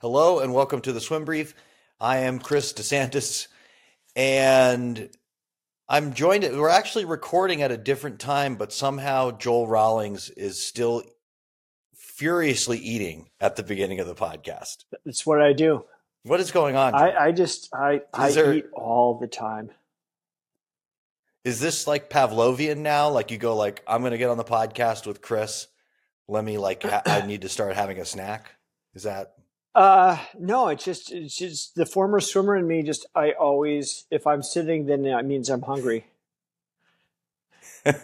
Hello and welcome to the Swim Brief. I am Chris DeSantis, and I'm joined. We're actually recording at a different time, but somehow Joel Rawlings is still furiously eating at the beginning of the podcast. That's what I do. What is going on? I, I just I I there- eat all the time. Is this like Pavlovian now? Like you go like, I'm going to get on the podcast with Chris. Let me like, ha- I need to start having a snack. Is that? Uh no, it's just it's just the former swimmer in me. Just I always if I'm sitting, then that means I'm hungry.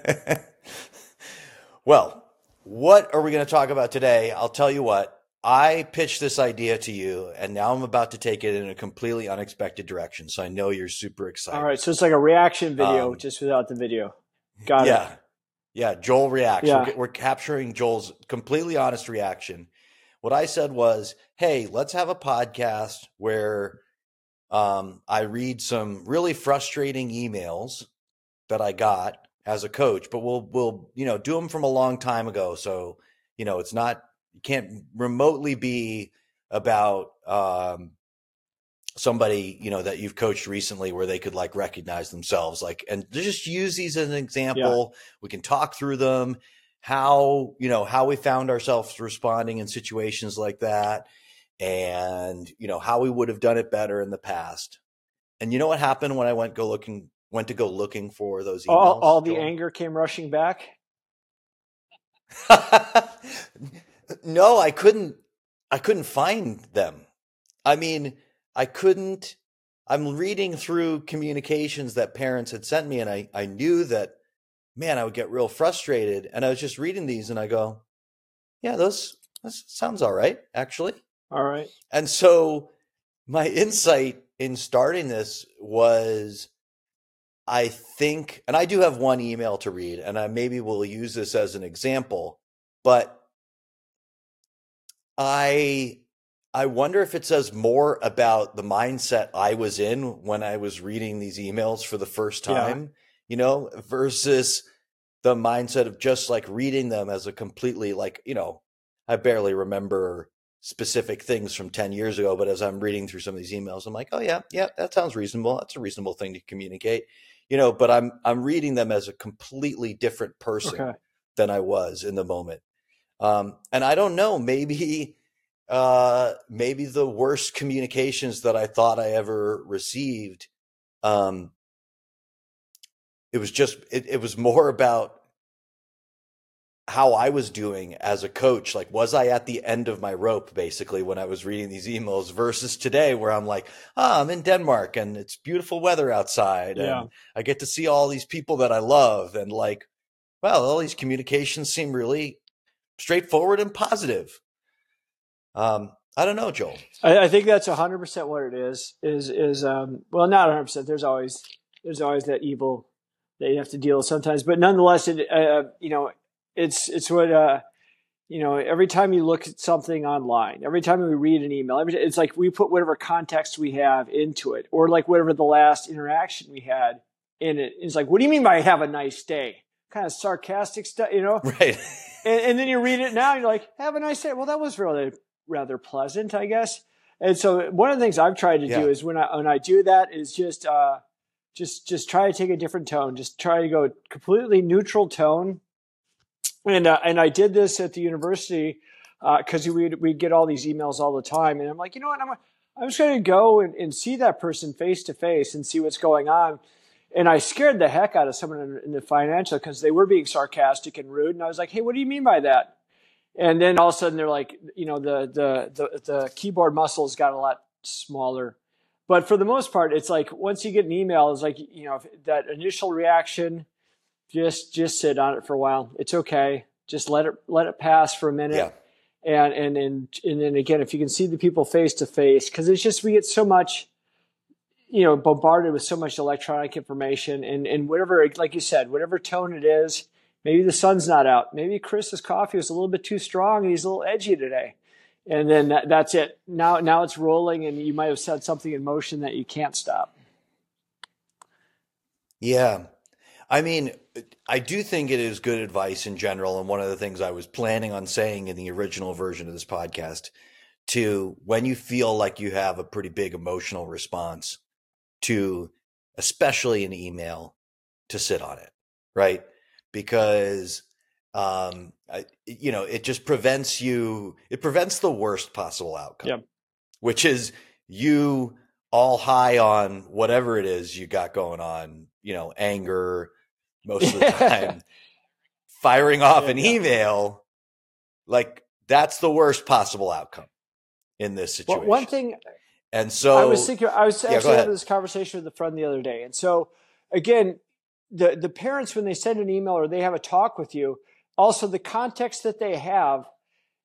well, what are we going to talk about today? I'll tell you what. I pitched this idea to you, and now I'm about to take it in a completely unexpected direction. So I know you're super excited. All right, so it's like a reaction video, Um, just without the video. Got yeah. it. Yeah. Yeah. Joel reacts. Yeah. We're, we're capturing Joel's completely honest reaction. What I said was, hey, let's have a podcast where um, I read some really frustrating emails that I got as a coach, but we'll, we'll, you know, do them from a long time ago. So, you know, it's not, you can't remotely be about, um, somebody you know that you've coached recently where they could like recognize themselves like and just use these as an example we can talk through them how you know how we found ourselves responding in situations like that and you know how we would have done it better in the past and you know what happened when i went go looking went to go looking for those emails All, all the Joel? anger came rushing back. no, I couldn't I couldn't find them. I mean, I couldn't I'm reading through communications that parents had sent me and I I knew that man, I would get real frustrated and I was just reading these and I go, yeah, those that sounds all right, actually. All right. And so my insight in starting this was I think, and I do have one email to read, and I maybe will use this as an example, but I I wonder if it says more about the mindset I was in when I was reading these emails for the first Yeah. time, you know, versus the mindset of just like reading them as a completely like, you know, I barely remember specific things from 10 years ago, but as I'm reading through some of these emails, I'm like, oh yeah, yeah, that sounds reasonable. That's a reasonable thing to communicate. You know, but I'm I'm reading them as a completely different person Okay. than I was in the moment. Um, and I don't know, maybe uh maybe the worst communications that I thought I ever received um it was just it, it was more about how I was doing as a coach. Like, was I at the end of my rope basically when I was reading these emails versus today where I'm like, ah, I'm in Denmark and it's beautiful weather outside Yeah. and I get to see all these people that I love and like, well, all these communications seem really straightforward and positive. Um, I don't know, Joel. I, I think that's hundred percent what it is. Is is um well not hundred percent. There's always there's always that evil that you have to deal with sometimes, but nonetheless, it uh, you know it's it's what uh you know every time you look at something online, every time we read an email, every it's like we put whatever context we have into it, or like whatever the last interaction we had in it. It's like, what do you mean by have a nice day? Kind of sarcastic stuff, you know. Right. and, and then you read it now, and you're like, "Have a nice day." Well, that was really rather pleasant, I guess. And so, one of the things I've tried to Yeah. do is when I when I do that is just uh, just just try to take a different tone. Just try to go completely neutral tone. And uh, and I did this at the university because we'd we'd get all these emails all the time, and I'm like, you know what, I'm I'm just going to go and, and see that person face to face and see what's going on. And I scared the heck out of someone in, in the financial because they were being sarcastic and rude. And I was like, "Hey, what do you mean by that?" And then all of a sudden, they're like, you know, the the the, the keyboard muscles got a lot smaller. But for the most part, it's like once you get an email, it's like you know that initial reaction. Just just sit on it for a while. It's okay. Just let it let it pass for a minute Yeah. and and and and then again if you can see the people face to face because it's just we get so much you know bombarded with so much electronic information and and whatever like you said whatever tone it is maybe the sun's not out maybe chris's coffee was a little bit too strong and he's a little edgy today and then that, that's it now now it's rolling and you might have set something in motion that you can't stop Yeah. I mean, I do think it is good advice in general. And one of the things I was planning on saying in the original version of this podcast to when you feel like you have a pretty big emotional response to especially an email to sit on it right because um I, you know it just prevents you it prevents the worst possible outcome Yeah. which is you all high on whatever it is you got going on you know anger most of the time firing off Yeah, an yeah. email like that's the worst possible outcome in this Well, situation one thing and so I was thinking, I was actually having this conversation with a friend the other day, and so again, the the parents when they send an email or they have a talk with you, also the context that they have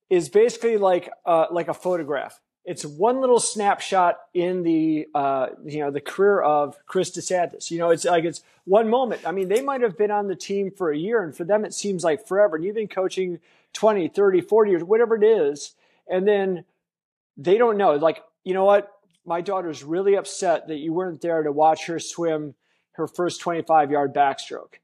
is basically like uh, like a photograph. It's one little snapshot in the uh, you know the career of Chris DeSantis. You know, it's like it's one moment. I mean, they might have been on the team for a year, and for them it seems like forever. And you've been coaching 20, 30, 40 years, whatever it is, and then they don't know. Like, you know what? My daughter's really upset that you weren't there to watch her swim her first 25 yard backstroke.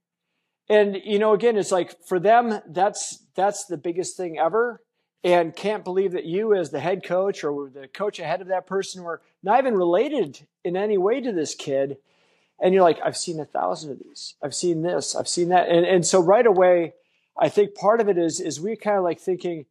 And, you know, again, it's like for them, that's, that's the biggest thing ever. And can't believe that you, as the head coach or the coach ahead of that person, were not even related in any way to this kid. And you're like, I've seen a thousand of these. I've seen this. I've seen that. And, and so right away, I think part of it is, is we kind of like thinking,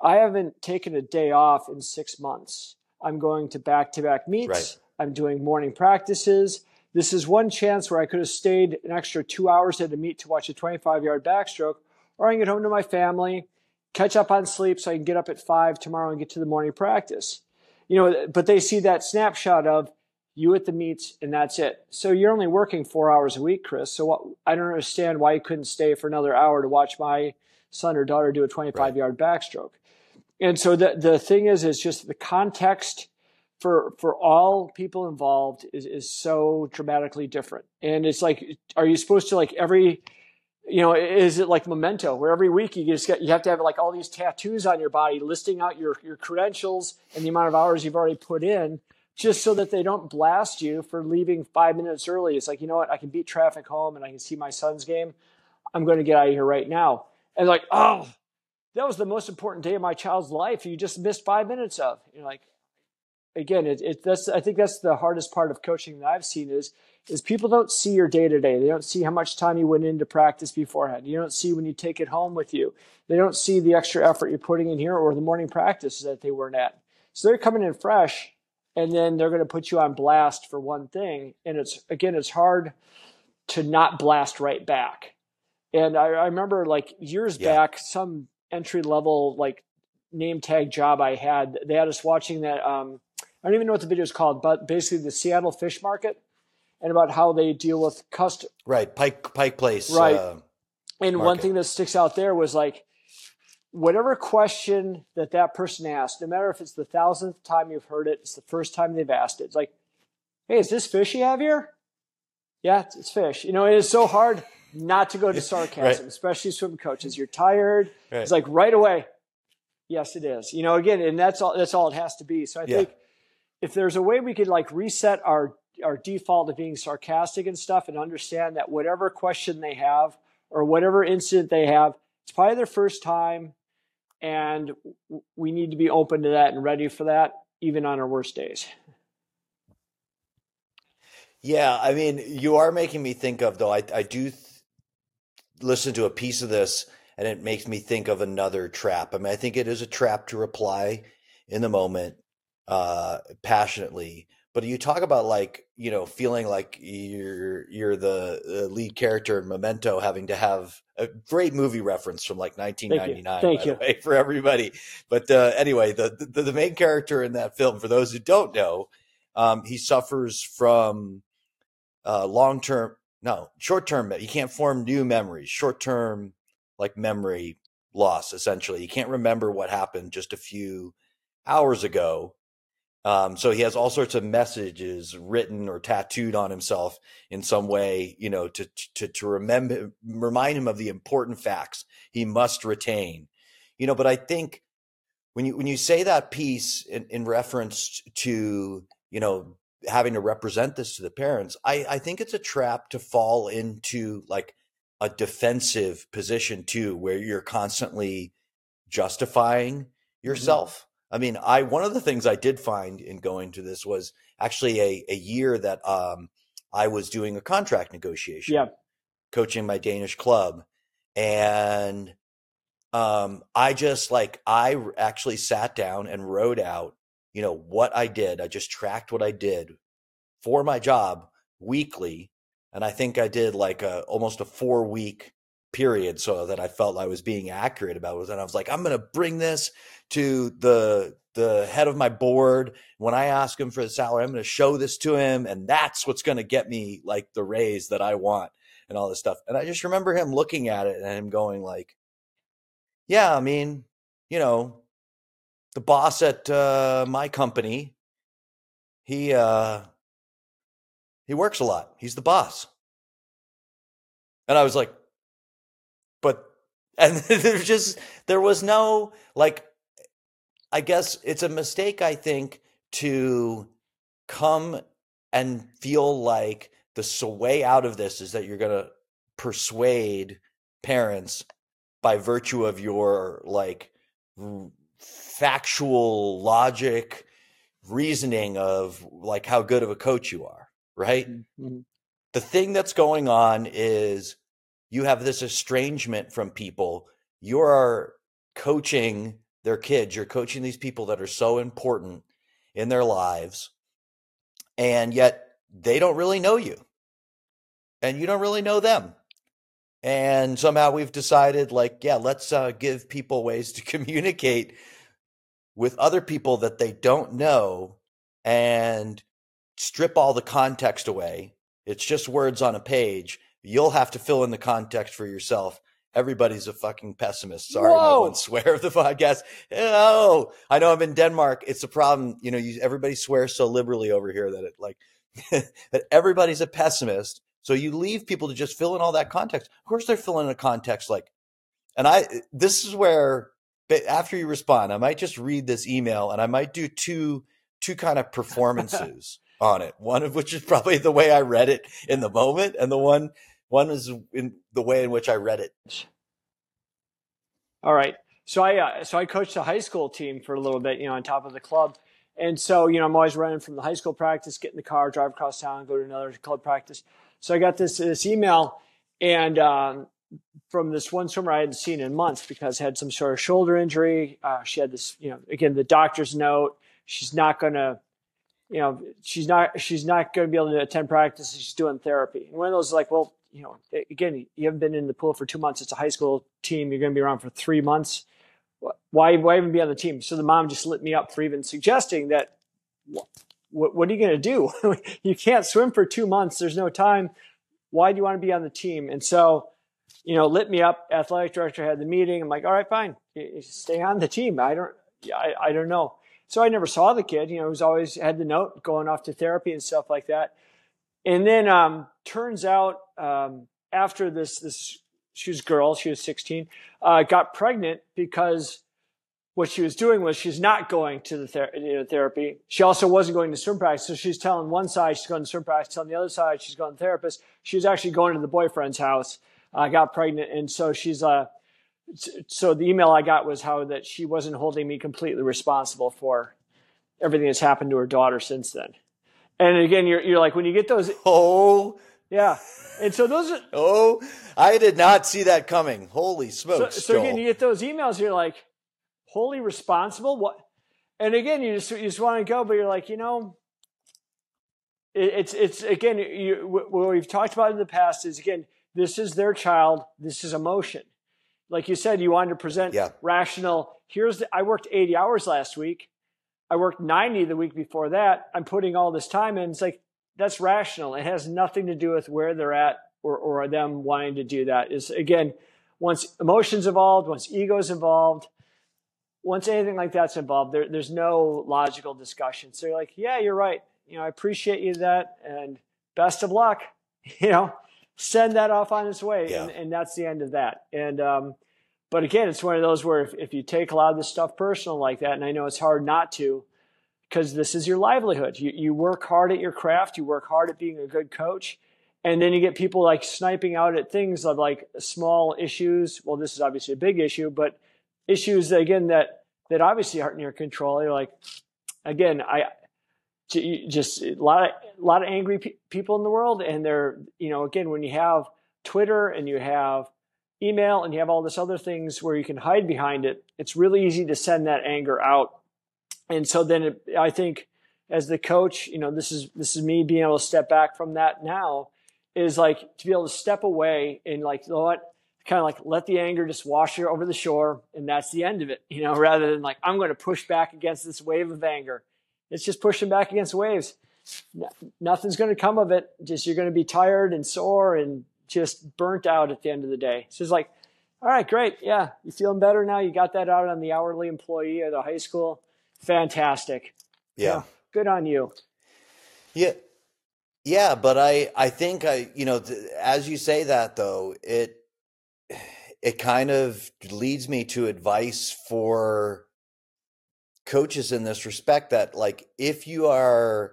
I haven't taken a day off in six months. I'm going to back to back meets. Right. I'm doing morning practices. This is one chance where I could have stayed an extra two hours at a meet to watch a 25 yard backstroke, or I can get home to my family, catch up on sleep so I can get up at five tomorrow and get to the morning practice. You know, but they see that snapshot of you at the meets and that's it. So you're only working four hours a week, Chris. So what, I don't understand why you couldn't stay for another hour to watch my son or daughter do a 25 yard backstroke and so the the thing is is just the context for for all people involved is is so dramatically different. And it's like are you supposed to like every you know is it like memento where every week you just get you have to have like all these tattoos on your body listing out your your credentials and the amount of hours you've already put in just so that they don't blast you for leaving five minutes early. It's like you know what? I can beat traffic home and i can see my son's game. I'm going to get out of here right now. And like oh that was the most important day of my child's life. You just missed five minutes of. You're like, again, it, it that's I think that's the hardest part of coaching that I've seen is is people don't see your day to day. They don't see how much time you went into practice beforehand. You don't see when you take it home with you. They don't see the extra effort you're putting in here or the morning practices that they weren't at. So they're coming in fresh, and then they're going to put you on blast for one thing. And it's again, it's hard to not blast right back. And I, I remember like years Yeah. back, some entry level like name tag job I had. They had us watching that. Um, I don't even know what the video is called, but basically the Seattle fish market and about how they deal with custom. right pike pike place Right. uh, And one thing that sticks out there was like, whatever question that that person asked, no matter if it's the thousandth time you've heard it, it's the first time they've asked it. It's like, hey, is this fish you have here? Yeah, it's, it's fish. You know, it is so hard not to go to sarcasm, Right. especially swim coaches. You're tired. Right. It's like right away. Yes, it is. You know, again, and that's all. That's all it has to be. So I Yeah. think if there's a way we could like reset our our default of being sarcastic and stuff, and understand that whatever question they have or whatever incident they have, it's probably their first time, and we need to be open to that and ready for that, even on our worst days. Yeah, I mean, you are making me think of though. I I do th- listen to a piece of this, and it makes me think of another trap. I mean, I think it is a trap to reply in the moment, uh, passionately. But you talk about like you know feeling like you're you're the, lead character in Memento, having to have a great movie reference from like 1999. Thank by you. the way, for everybody. But uh, anyway, the, the the main character in that film, for those who don't know, um, he suffers from uh, long term, no, short term. He can't form new memories. Short term, like memory loss. Essentially, he can't remember what happened just a few hours ago. Um, so he has all sorts of messages written or tattooed on himself in some way, you know, to to to remember, remind him of the important facts he must retain. You know, but I think when you when you say that piece in, in reference to you know having to represent this to the parents, I, I think it's a trap to fall into like a defensive position too, where you're constantly justifying yourself. I mean, I one of the things I did find in going to this was actually a, a year that um, I was doing a contract negotiation, Yeah. coaching my Danish club, and um, I just like I actually sat down and wrote out, you know, what I did. I just tracked what I did for my job weekly, and I think I did like a almost a four week period so that I felt I was being accurate about it. And I was like, I'm going to bring this to the the head of my board when I ask him for the salary. I'm going to show this to him, and that's what's going to get me like the raise that I want and all this stuff. And I just remember him looking at it and him going like, "Yeah, I mean, you know, the boss at uh, my company, he uh, he works a lot. He's the boss." And I was like, and there's just there was no like I guess it's a mistake, I think, to come and feel like the way out of this is that you're going to persuade parents by virtue of your like factual logic reasoning of like how good of a coach you are, right? Mhm. the thing that's going on is you have this estrangement from people. You are coaching their kids. You're coaching these people that are so important in their lives, and yet they don't really know you, and you don't really know them. And somehow we've decided, like, yeah, let's uh, give people ways to communicate with other people that they don't know and strip all the context away it's just words on a page. You'll have to fill in the context for yourself. Everybody's a fucking pessimist. Sorry, I Whoa. won't swear of the podcast. Oh, I know I'm in Denmark. It's a problem. You know, you, everybody swears so liberally over here that it like that everybody's a pessimist. So you leave people to just fill in all that context. Of course, they're filling in a context like, and I. This is where but after you respond, I might just read this email and I might do two two kind of performances on it. One of which is probably the way I read it in the moment, and the one one is in the way in which I read it. All right. So I uh, so I coached a high school team for a little bit, you know, on top of the club. And so, you know, I'm always running from the high school practice, get in the car, drive across town, go to another club practice. So I got this this email and um, from this one swimmer I hadn't seen in months because had some sort of shoulder injury. Uh, she had this, you know, again the doctor's note. She's not gonna, you know, she's not she's not gonna be able to attend practice. She's doing therapy. And one of those like, well, you know, again, you haven't been in the pool for two months. It's a high school team. You're going to be around for three months. Why, why even be on the team? So the mom just lit me up for even suggesting that. What, what are you going to do? you can't swim for two months. There's no time. Why do you want to be on the team? And so, you know, lit me up. Athletic director had the meeting. I'm like, all right, fine, stay on the team. I don't, I, I don't know. So I never saw the kid. You know, was always had the note going off to therapy and stuff like that. And then um, turns out um, after this, this she was a girl, she was 16, uh, got pregnant because what she was doing was she's not going to the ther- you know, therapy. She also wasn't going to swim practice. So she's telling one side she's going to swim practice, telling the other side she's going to therapist. She was actually going to the boyfriend's house, uh, got pregnant. And so she's, uh, so the email I got was how that she wasn't holding me completely responsible for everything that's happened to her daughter since then. And again, you're, you're like, when you get those, Oh, yeah. And so those are, oh, I did not see that coming. Holy so, smokes, so again, Joel. you get those emails, you're like, wholly responsible. What? And again, you just, you just want to go, but you're like, you know, it, it's, it's again, you, what we've talked about in the past is again, this is their child. This is emotion. Like you said, you wanted to present Yeah. rational. Here's the, I worked 80 hours last week. I worked 90 the week before that. I'm putting all this time in. It's like, that's rational. It has nothing to do with where they're at or, or them wanting to do that. Is again, once emotions involved, once egos involved, once anything like that's involved, there, there's no logical discussion. So you're like, yeah, you're right. You know, I appreciate you that, and best of luck. You know, send that off on its way, Yeah. and, and that's the end of that. And um, but again, it's one of those where if, if you take a lot of this stuff personal like that, and I know it's hard not to, because this is your livelihood. You you work hard at your craft, you work hard at being a good coach, and then you get people like sniping out at things of like small issues. Well, this is obviously a big issue, but issues that, again that that obviously aren't in your control. You're like, again, I just a lot of a lot of angry pe- people in the world, and they're you know again when you have Twitter and you have email and you have all this other things where you can hide behind it, it's really easy to send that anger out. And so then it, I think as the coach, you know, this is this is me being able to step back from that now is like to be able to step away and like you know what? Kind of like let the anger just wash you over the shore and that's the end of it you know rather than like i'm going to push back against this wave of anger. It's just pushing back against waves. Nothing's going to come of it. Just you're going to be tired and sore and just burnt out at the end of the day. So it's like all right great. Yeah you feeling better now? You got that out on the hourly employee or the high school? Fantastic. Yeah, yeah good on you. Yeah. Yeah but i i think i you know th- as you say that though it it kind of leads me to advice for coaches in this respect that like if you are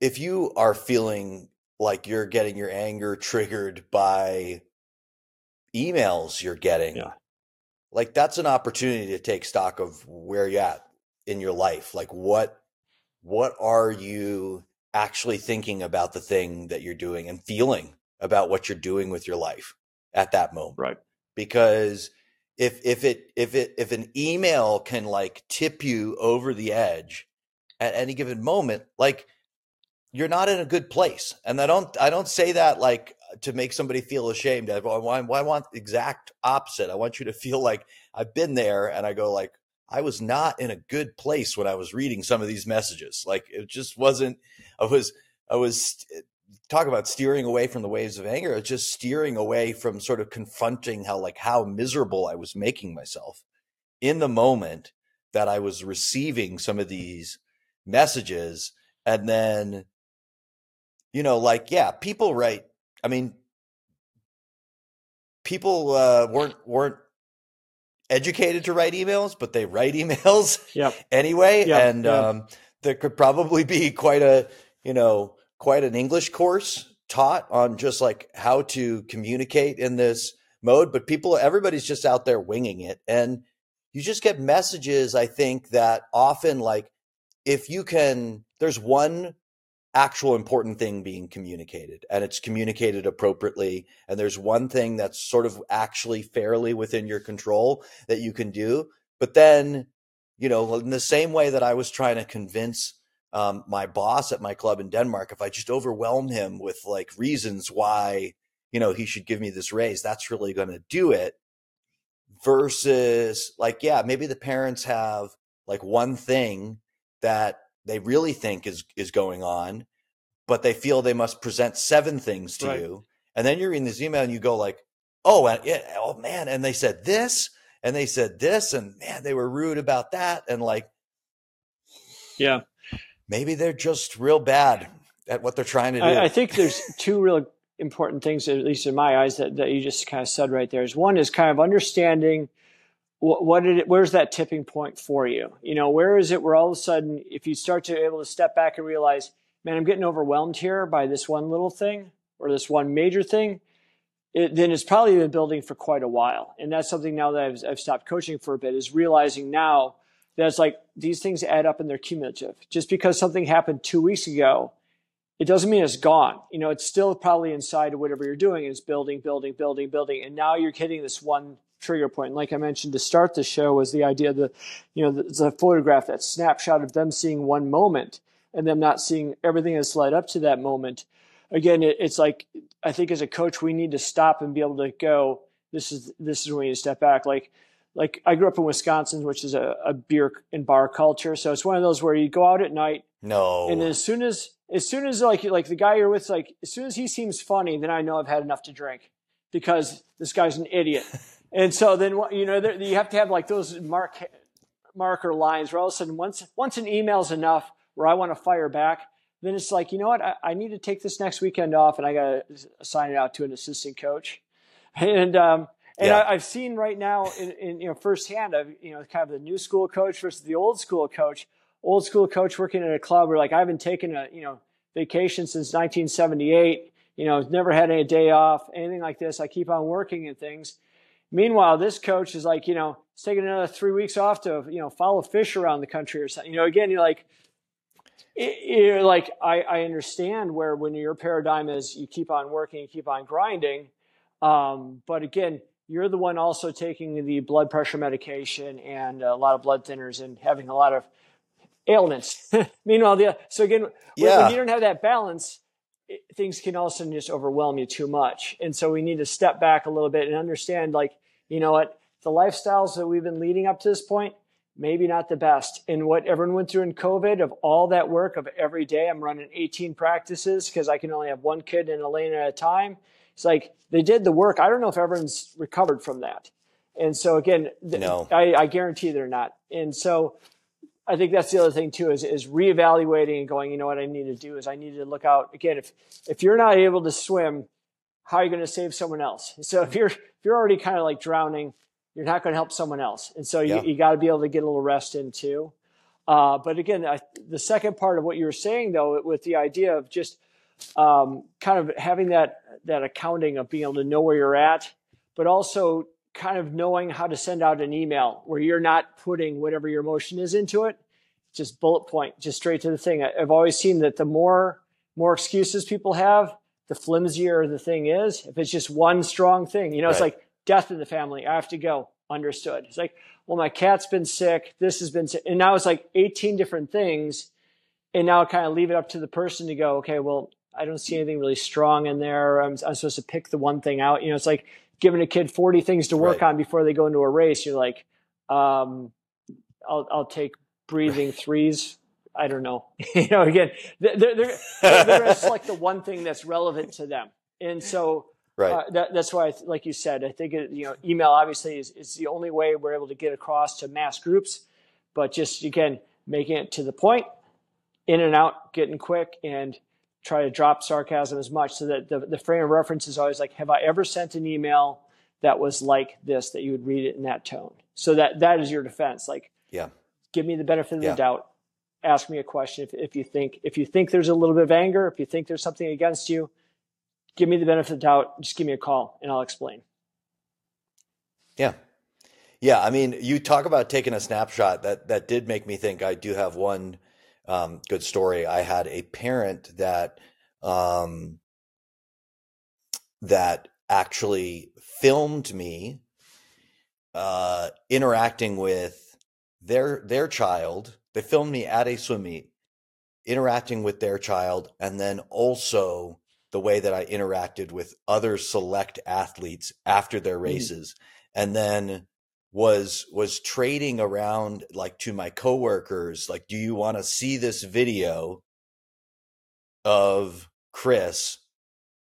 if you are feeling like you're getting your anger triggered by emails you're getting yeah. like that's an opportunity to take stock of where you're at in your life like what what are you actually thinking about the thing that you're doing and feeling about what you're doing with your life at that moment. Right. Because if if it if it if an email can like tip you over the edge at any given moment, like you're not in a good place. And I don't I don't say that like to make somebody feel ashamed. I, I, I want the exact opposite. I want you to feel like I've been there and I go like I was not in a good place when I was reading some of these messages. Like it just wasn't I was I was talk about steering away from the waves of anger it's just steering away from sort of confronting how like how miserable i was making myself in the moment that i was receiving some of these messages and then you know like yeah people write i mean people uh, weren't weren't educated to write emails but they write emails yep. anyway yep. and yep. um there could probably be quite a you know quite an English course taught on just like how to communicate in this mode, but people, everybody's just out there winging it. And you just get messages, I think, that often, like, if you can, there's one actual important thing being communicated and it's communicated appropriately. And there's one thing that's sort of actually fairly within your control that you can do. But then, you know, in the same way that I was trying to convince um, my boss at my club in Denmark, if I just overwhelm him with like reasons why, you know, he should give me this raise, that's really going to do it. Versus like, yeah, maybe the parents have like one thing that they really think is is going on, but they feel they must present seven things to right. you. And then you're reading this email and you go like, oh, and, yeah, oh man, and they said this, and they said this, and man, they were rude about that, and like, yeah, maybe they're just real bad at what they're trying to do. I, I think there's two real important things, at least in my eyes, that, that you just kind of said right there. Is one is kind of understanding what, did it, where's that tipping point for you? You know, where is it where all of a sudden, if you start to be able to step back and realize, man, I'm getting overwhelmed here by this one little thing or this one major thing, it, then it's probably been building for quite a while. And that's something now that I've, I've stopped coaching for a bit is realizing now that it's like these things add up and they're cumulative. Just because something happened two weeks ago, it doesn't mean it's gone. You know, it's still probably inside of whatever you're doing is building, building, building, building. And now you're hitting this one trigger point. Like I mentioned to start the show was the idea that, you know, the, the photograph, that snapshot of them seeing one moment and them not seeing everything that's led up to that moment. Again, it, it's like, I think as a coach, we need to stop and be able to go, this is, this is when you step back. Like, like I grew up in Wisconsin, which is a, a beer and bar culture. So it's one of those where you go out at night. No. And as soon as, as soon as like, like the guy you're with, like, as soon as he seems funny, then I know I've had enough to drink because this guy's an idiot. and so then, you know, there, you have to have like those mark, marker lines where all of a sudden once, once an email is enough where I want to fire back, then it's like, you know what? I, I need to take this next weekend off and I got to assign it out to an assistant coach. And, um, and yeah. I, have seen right now, in, in, you know, firsthand, of you know, kind of the new school coach versus the old school coach. Old school coach working at a club where like I haven't taken a you know vacation since 1978. You know, never had any day off, anything like this. I keep on working and things. Meanwhile, this coach is like, you know, it's taking another three weeks off to, you know, follow fish around the country or something. You know, again, you're like, you're like, I, I understand where when your paradigm is you keep on working, you keep on grinding. Um, but again, you're the one also taking the blood pressure medication and a lot of blood thinners and having a lot of ailments. Meanwhile, the so again, yeah. when you don't have that balance, things can also just overwhelm you too much. And so we need to step back a little bit and understand, like, you know what, the lifestyles that we've been leading up to this point, maybe not the best. And what everyone went through in COVID of all that work of every day, I'm running 18 practices because I can only have one kid in a lane at a time. It's like they did the work. I don't know if everyone's recovered from that. And so again, no. I, I guarantee they're not. And so I think that's the other thing too is is reevaluating and going. You know what I need to do is I need to look out again. If if you're not able to swim, how are you going to save someone else? So if you're if you're already kind of like drowning, you're not going to help someone else. And so you, yeah. you got to be able to get a little rest in too. Uh, but again, I, the second part of what you were saying though, with the idea of just um, kind of having that that accounting of being able to know where you're at, but also kind of knowing how to send out an email where you're not putting whatever your emotion is into it, just bullet point, just straight to the thing. I've always seen that the more more excuses people have, the flimsier the thing is. If it's just one strong thing, you know, right. it's like death in the family. I have to go. Understood. It's like, well, my cat's been sick. This has been sick. And now it's like 18 different things. And now I kind of leave it up to the person to go, okay, well, I don't see anything really strong in there. I'm, I'm supposed to pick the one thing out. You know, it's like giving a kid 40 things to work right. on before they go into a race. You're like, um, I'll, I'll take breathing threes. I don't know. you know, again, they're, they're, they're to the one thing that's relevant to them. And so right. Uh, that, that's why, like you said, I think, it, you know, email obviously is, is the only way we're able to get across to mass groups, but just again, making it to the point, in and out, getting quick and – try to drop sarcasm as much so that the, the frame of reference is always like, have I ever sent an email that was like this, that you would read it in that tone? So that that is your defense. Like, yeah, give me the benefit of yeah. the doubt. Ask me a question if, if you think if you think there's a little bit of anger, if you think there's something against you, give me the benefit of the doubt. Just give me a call and I'll explain. Yeah. Yeah, I mean, you talk about taking a snapshot. That that did make me think. I do have one um, good story. I had a parent that um, that actually filmed me uh, interacting with their their child. They filmed me at a swim meet, interacting with their child, and then also the way that I interacted with other select athletes after their mm. races, mm. and then was was trading around like to my coworkers like do you want to see this video of Chris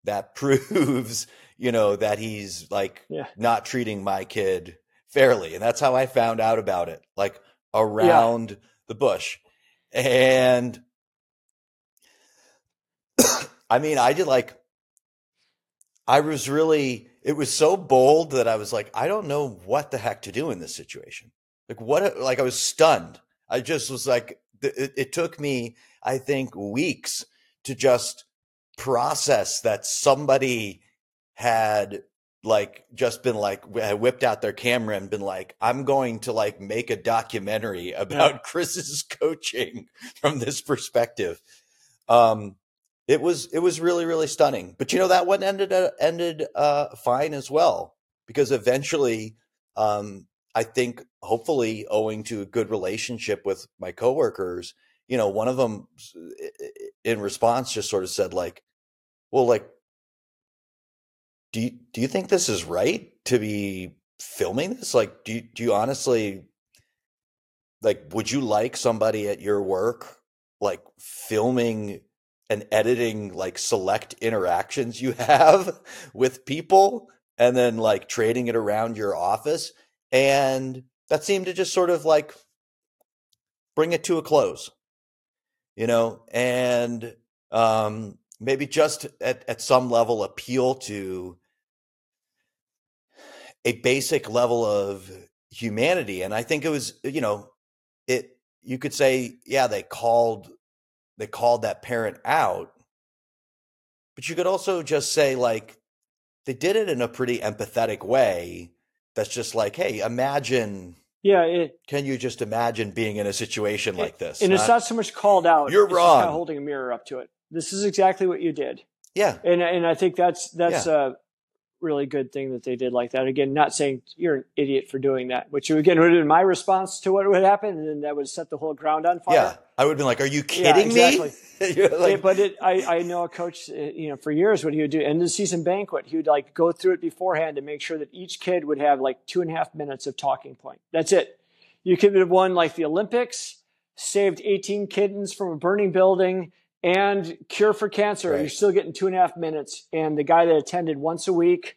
that proves you know that he's like yeah. not treating my kid fairly and that's how I found out about it like around yeah. The bush and I mean I did like I was really it was so bold that I was like, I don't know what the heck to do in this situation. Like what? Like I was stunned. I just was like, it, it took me, I think, weeks to just process that somebody had like just been like whipped out their camera and been like i'm going to like make a documentary about yeah. chris's coaching from this perspective um it was it was really really stunning. But you know that one ended uh, ended uh, fine as well because eventually, um, I think hopefully owing to a good relationship with my coworkers, you know, one of them in response just sort of said like, "Well, like, do you, do you think this is right to be filming this? Like, do you, do you honestly like would you like somebody at your work like filming and editing like select interactions you have with people and then like trading it around your office and that seemed to just sort of like bring it to a close you know and um maybe just at, at some level appeal to a basic level of humanity and i think it was you know it you could say yeah they called they called that parent out. But you could also just say, like, they did it in a pretty empathetic way. that's just like, hey, imagine. Yeah. It, can you just imagine being in a situation like this? And not, it's not so much called out. You're wrong. Kind of holding a mirror up to it. This is exactly what you did. Yeah. And and I think that's that's yeah. a really good thing that they did like that. Again, not saying you're an idiot for doing that, which again would have been my response to what would happen, and then that would set the whole ground on fire. Yeah, I would have been like, "Are you kidding yeah, exactly. me?" like, but it, I, I know a coach, uh, you know, for years what he would do end of the season banquet. He would like go through it beforehand and make sure that each kid would have like two and a half minutes of talking point. That's it. You could have won like the Olympics, saved 18 kittens from a burning building, and cure for cancer. Right. You're still getting two and a half minutes. And the guy that attended once a week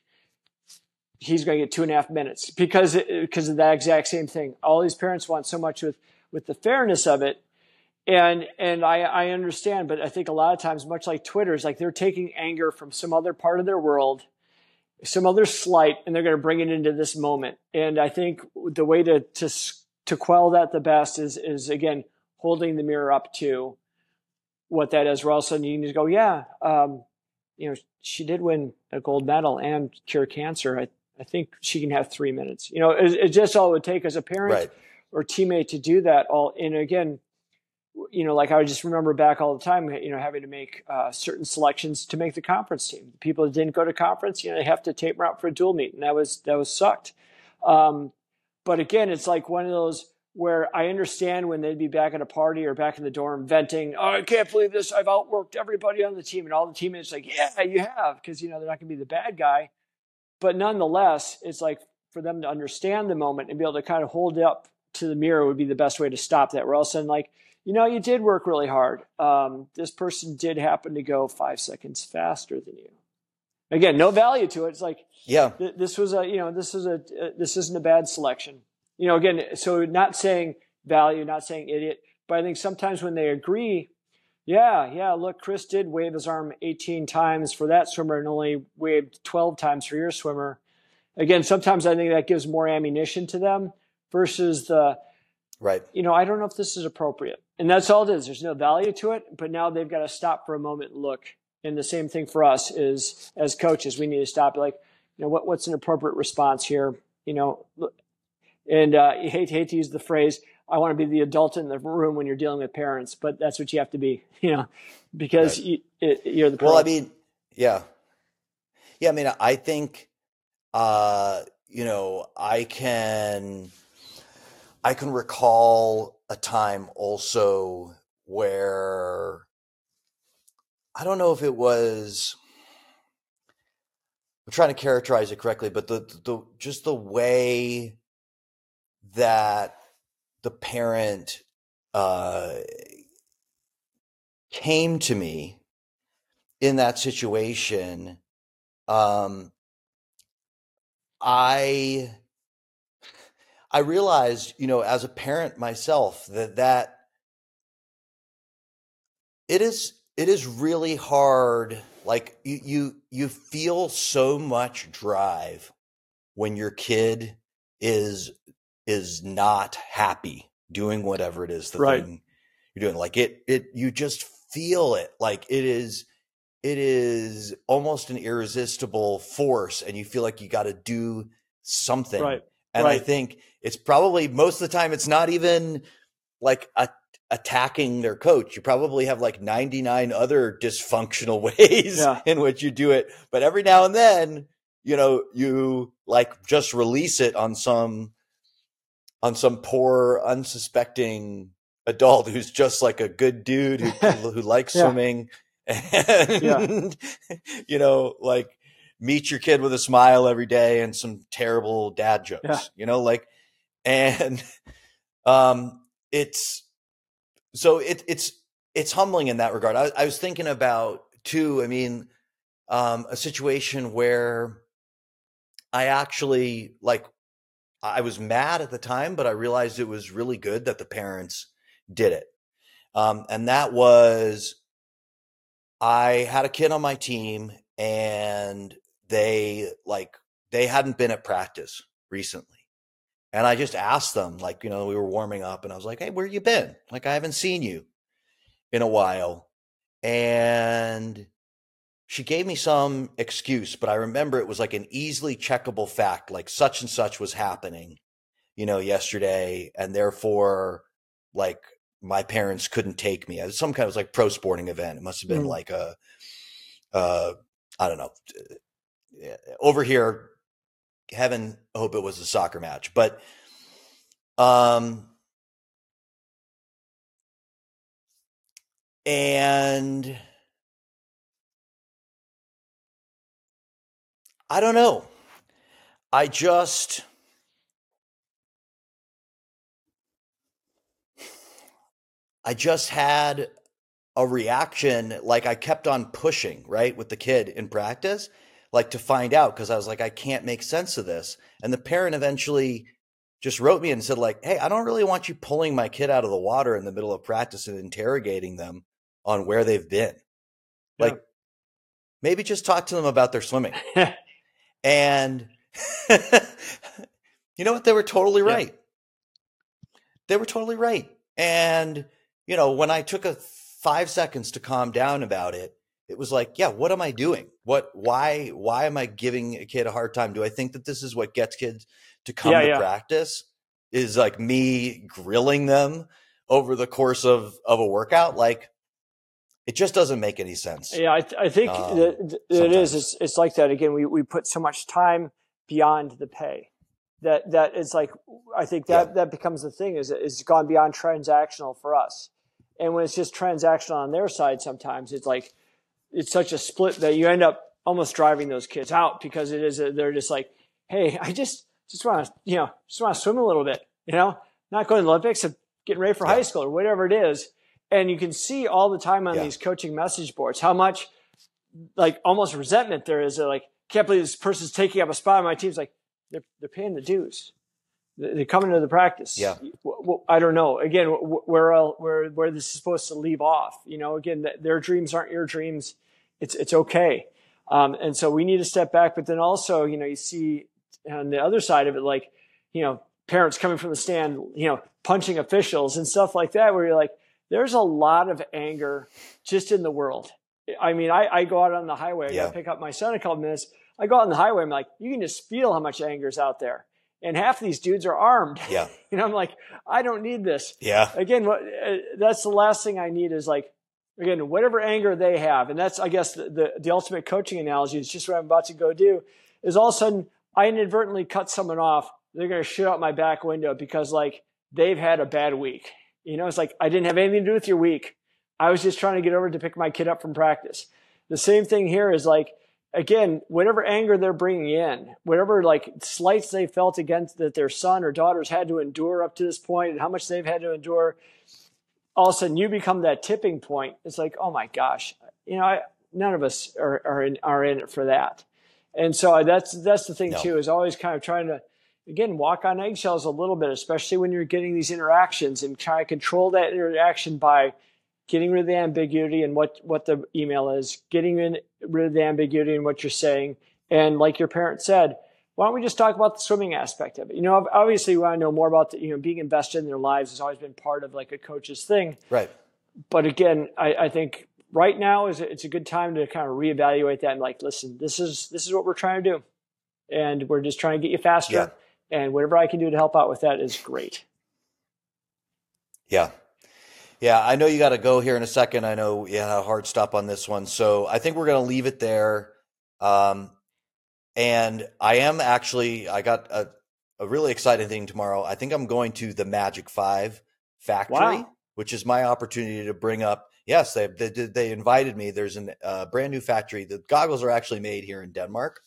he's going to get two and a half minutes because because of that exact same thing. All these parents want so much with with the fairness of it, and and I, I understand, but I think a lot of times, much like Twitter, is like they're taking anger from some other part of their world, some other slight, and they're going to bring it into this moment. And I think the way to to to quell that the best is is again holding the mirror up to what that is. Where all of a sudden you need to go, yeah, um, you know, she did win a gold medal and cure cancer. I, I think she can have three minutes. You know, it's it just all it would take as a parent right. or teammate to do that. All and again, you know, like I just remember back all the time, you know, having to make uh, certain selections to make the conference team. The people that didn't go to conference, you know, they have to tape them out for a dual meet, and that was that was sucked. Um, but again, it's like one of those where I understand when they'd be back at a party or back in the dorm venting, oh, I can't believe this. I've outworked everybody on the team. And all the teammates like, yeah, you have, because, you know, they're not going to be the bad guy. But nonetheless, it's like for them to understand the moment and be able to kind of hold it up to the mirror would be the best way to stop that. We're all of a sudden like, you know, you did work really hard. Um, this person did happen to go five seconds faster than you. Again, no value to it. It's like, yeah, th- this was a, you know, this is a, uh, this isn't a bad selection. You know, again, so not saying value, not saying idiot, but I think sometimes when they agree yeah, yeah. Look, Chris did wave his arm 18 times for that swimmer and only waved 12 times for your swimmer. Again, sometimes I think that gives more ammunition to them versus the, right. You know, I don't know if this is appropriate. And that's all it is. There's no value to it, but now they've got to stop for a moment and look. And the same thing for us is as coaches, we need to stop. Like, you know, what, what's an appropriate response here? You know, and uh, hate hate to use the phrase, I want to be the adult in the room when you're dealing with parents, but that's what you have to be, you know, because right. you, are the. Well, I mean, yeah, yeah. I mean, I think, uh, you know, I can, I can recall a time also where I don't know if it was. I'm trying to characterize it correctly, but the the just the way that the parent uh, came to me in that situation, um, I I realized, you know, as a parent myself, that that it is it is really hard. Like you you you feel so much drive when your kid is is not happy doing whatever it is the right. thing you're doing. Like it, it, you just feel it. Like it is, it is almost an irresistible force, and you feel like you got to do something. Right. And right. I think it's probably most of the time it's not even like a, attacking their coach. You probably have like 99 other dysfunctional ways yeah. in which you do it. But every now and then, you know, you like just release it on some on some poor, unsuspecting adult who's just like a good dude who who likes yeah. swimming and yeah. you know like meet your kid with a smile every day and some terrible dad jokes yeah. you know like and um it's so it it's it's humbling in that regard I, I was thinking about too i mean um a situation where i actually like I was mad at the time, but I realized it was really good that the parents did it. Um, and that was I had a kid on my team and they like they hadn't been at practice recently. And I just asked them, like, you know, we were warming up and I was like, Hey, where you been? Like, I haven't seen you in a while. And she gave me some excuse, but I remember it was like an easily checkable fact, like such and such was happening, you know, yesterday, and therefore, like my parents couldn't take me. Some kind of like pro sporting event. It must have been mm. like a, uh, I don't know. Over here, heaven hope it was a soccer match, but um, and I don't know. I just I just had a reaction like I kept on pushing, right, with the kid in practice, like to find out because I was like I can't make sense of this. And the parent eventually just wrote me and said like, "Hey, I don't really want you pulling my kid out of the water in the middle of practice and interrogating them on where they've been." Yeah. Like maybe just talk to them about their swimming. And you know what? They were totally right. Yeah. They were totally right. And, you know, when I took a five seconds to calm down about it, it was like, yeah, what am I doing? What, why, why am I giving a kid a hard time? Do I think that this is what gets kids to come yeah, to yeah. practice? Is like me grilling them over the course of, of a workout? Like, it just doesn't make any sense. Yeah, I, th- I think um, that, it is. It's, it's like that again. We we put so much time beyond the pay that that it's like I think that yeah. that becomes the thing is is gone beyond transactional for us. And when it's just transactional on their side, sometimes it's like it's such a split that you end up almost driving those kids out because it is a, they're just like, hey, I just just want to you know just want to swim a little bit, you know, not going to the Olympics, and getting ready for yeah. high school or whatever it is and you can see all the time on yeah. these coaching message boards how much like almost resentment there is. They're like, can't believe this person's taking up a spot on my team. It's like they're they're paying the dues. They're coming to the practice. Yeah. I don't know. Again, where where where this is supposed to leave off. You know, again, their dreams aren't your dreams. It's it's okay. Um, and so we need to step back. But then also, you know, you see on the other side of it, like, you know, parents coming from the stand, you know, punching officials and stuff like that, where you're like, there's a lot of anger just in the world. I mean, I, I go out on the highway, I yeah. pick up my son a couple minutes. I go out on the highway, I'm like, you can just feel how much anger is out there. And half of these dudes are armed. Yeah. you know, I'm like, I don't need this. Yeah. Again, what, uh, that's the last thing I need is like, again, whatever anger they have. And that's, I guess, the, the, the ultimate coaching analogy is just what I'm about to go do is all of a sudden I inadvertently cut someone off. They're going to shoot out my back window because like they've had a bad week. You know, it's like I didn't have anything to do with your week. I was just trying to get over to pick my kid up from practice. The same thing here is like, again, whatever anger they're bringing in, whatever like slights they felt against that their son or daughters had to endure up to this point and how much they've had to endure, all of a sudden you become that tipping point. It's like, oh my gosh, you know, I, none of us are, are in, are in it for that. And so that's, that's the thing no. too, is always kind of trying to, again, walk on eggshells a little bit, especially when you're getting these interactions and try to control that interaction by getting rid of the ambiguity and what, what the email is, getting rid of the ambiguity in what you're saying. And like your parent said, why don't we just talk about the swimming aspect of it? You know, obviously we want to know more about the, you know, being invested in their lives has always been part of like a coach's thing. Right. But again, I, I think right now is it's a good time to kind of reevaluate that and like, listen, this is, this is what we're trying to do. And we're just trying to get you faster. Yeah and whatever I can do to help out with that is great. Yeah. Yeah, I know you got to go here in a second. I know you had a hard stop on this one. So I think we're going to leave it there. Um, and I am actually, I got a, a really exciting thing tomorrow. I think I'm going to the Magic Five factory, wow. which is my opportunity to bring up. Yes, they they, they invited me. There's a uh, brand new factory. The goggles are actually made here in Denmark,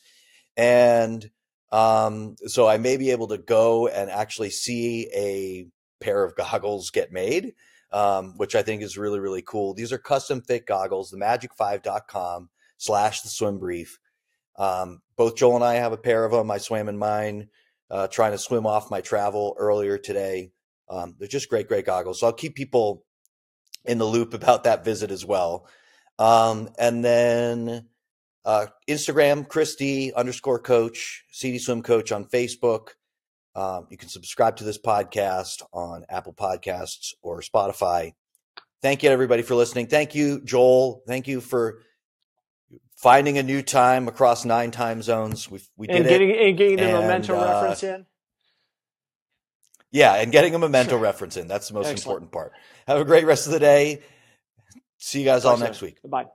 and um, so I may be able to go and actually see a pair of goggles get made, um, which I think is really, really cool. These are custom fit goggles, the magic5.com slash the swim brief. Um, both Joel and I have a pair of them. I swam in mine, uh, trying to swim off my travel earlier today. Um, they're just great, great goggles. So I'll keep people in the loop about that visit as well. Um, and then uh, Instagram, Christy underscore coach, CD Swim Coach on Facebook. Um, you can subscribe to this podcast on Apple Podcasts or Spotify. Thank you, everybody, for listening. Thank you, Joel. Thank you for finding a new time across nine time zones. We we did and getting it. and getting the And, memento uh, reference in. Yeah, and getting a memento reference in. That's the most Excellent. important part. Have a great rest of the day. See you guys all next week. Bye.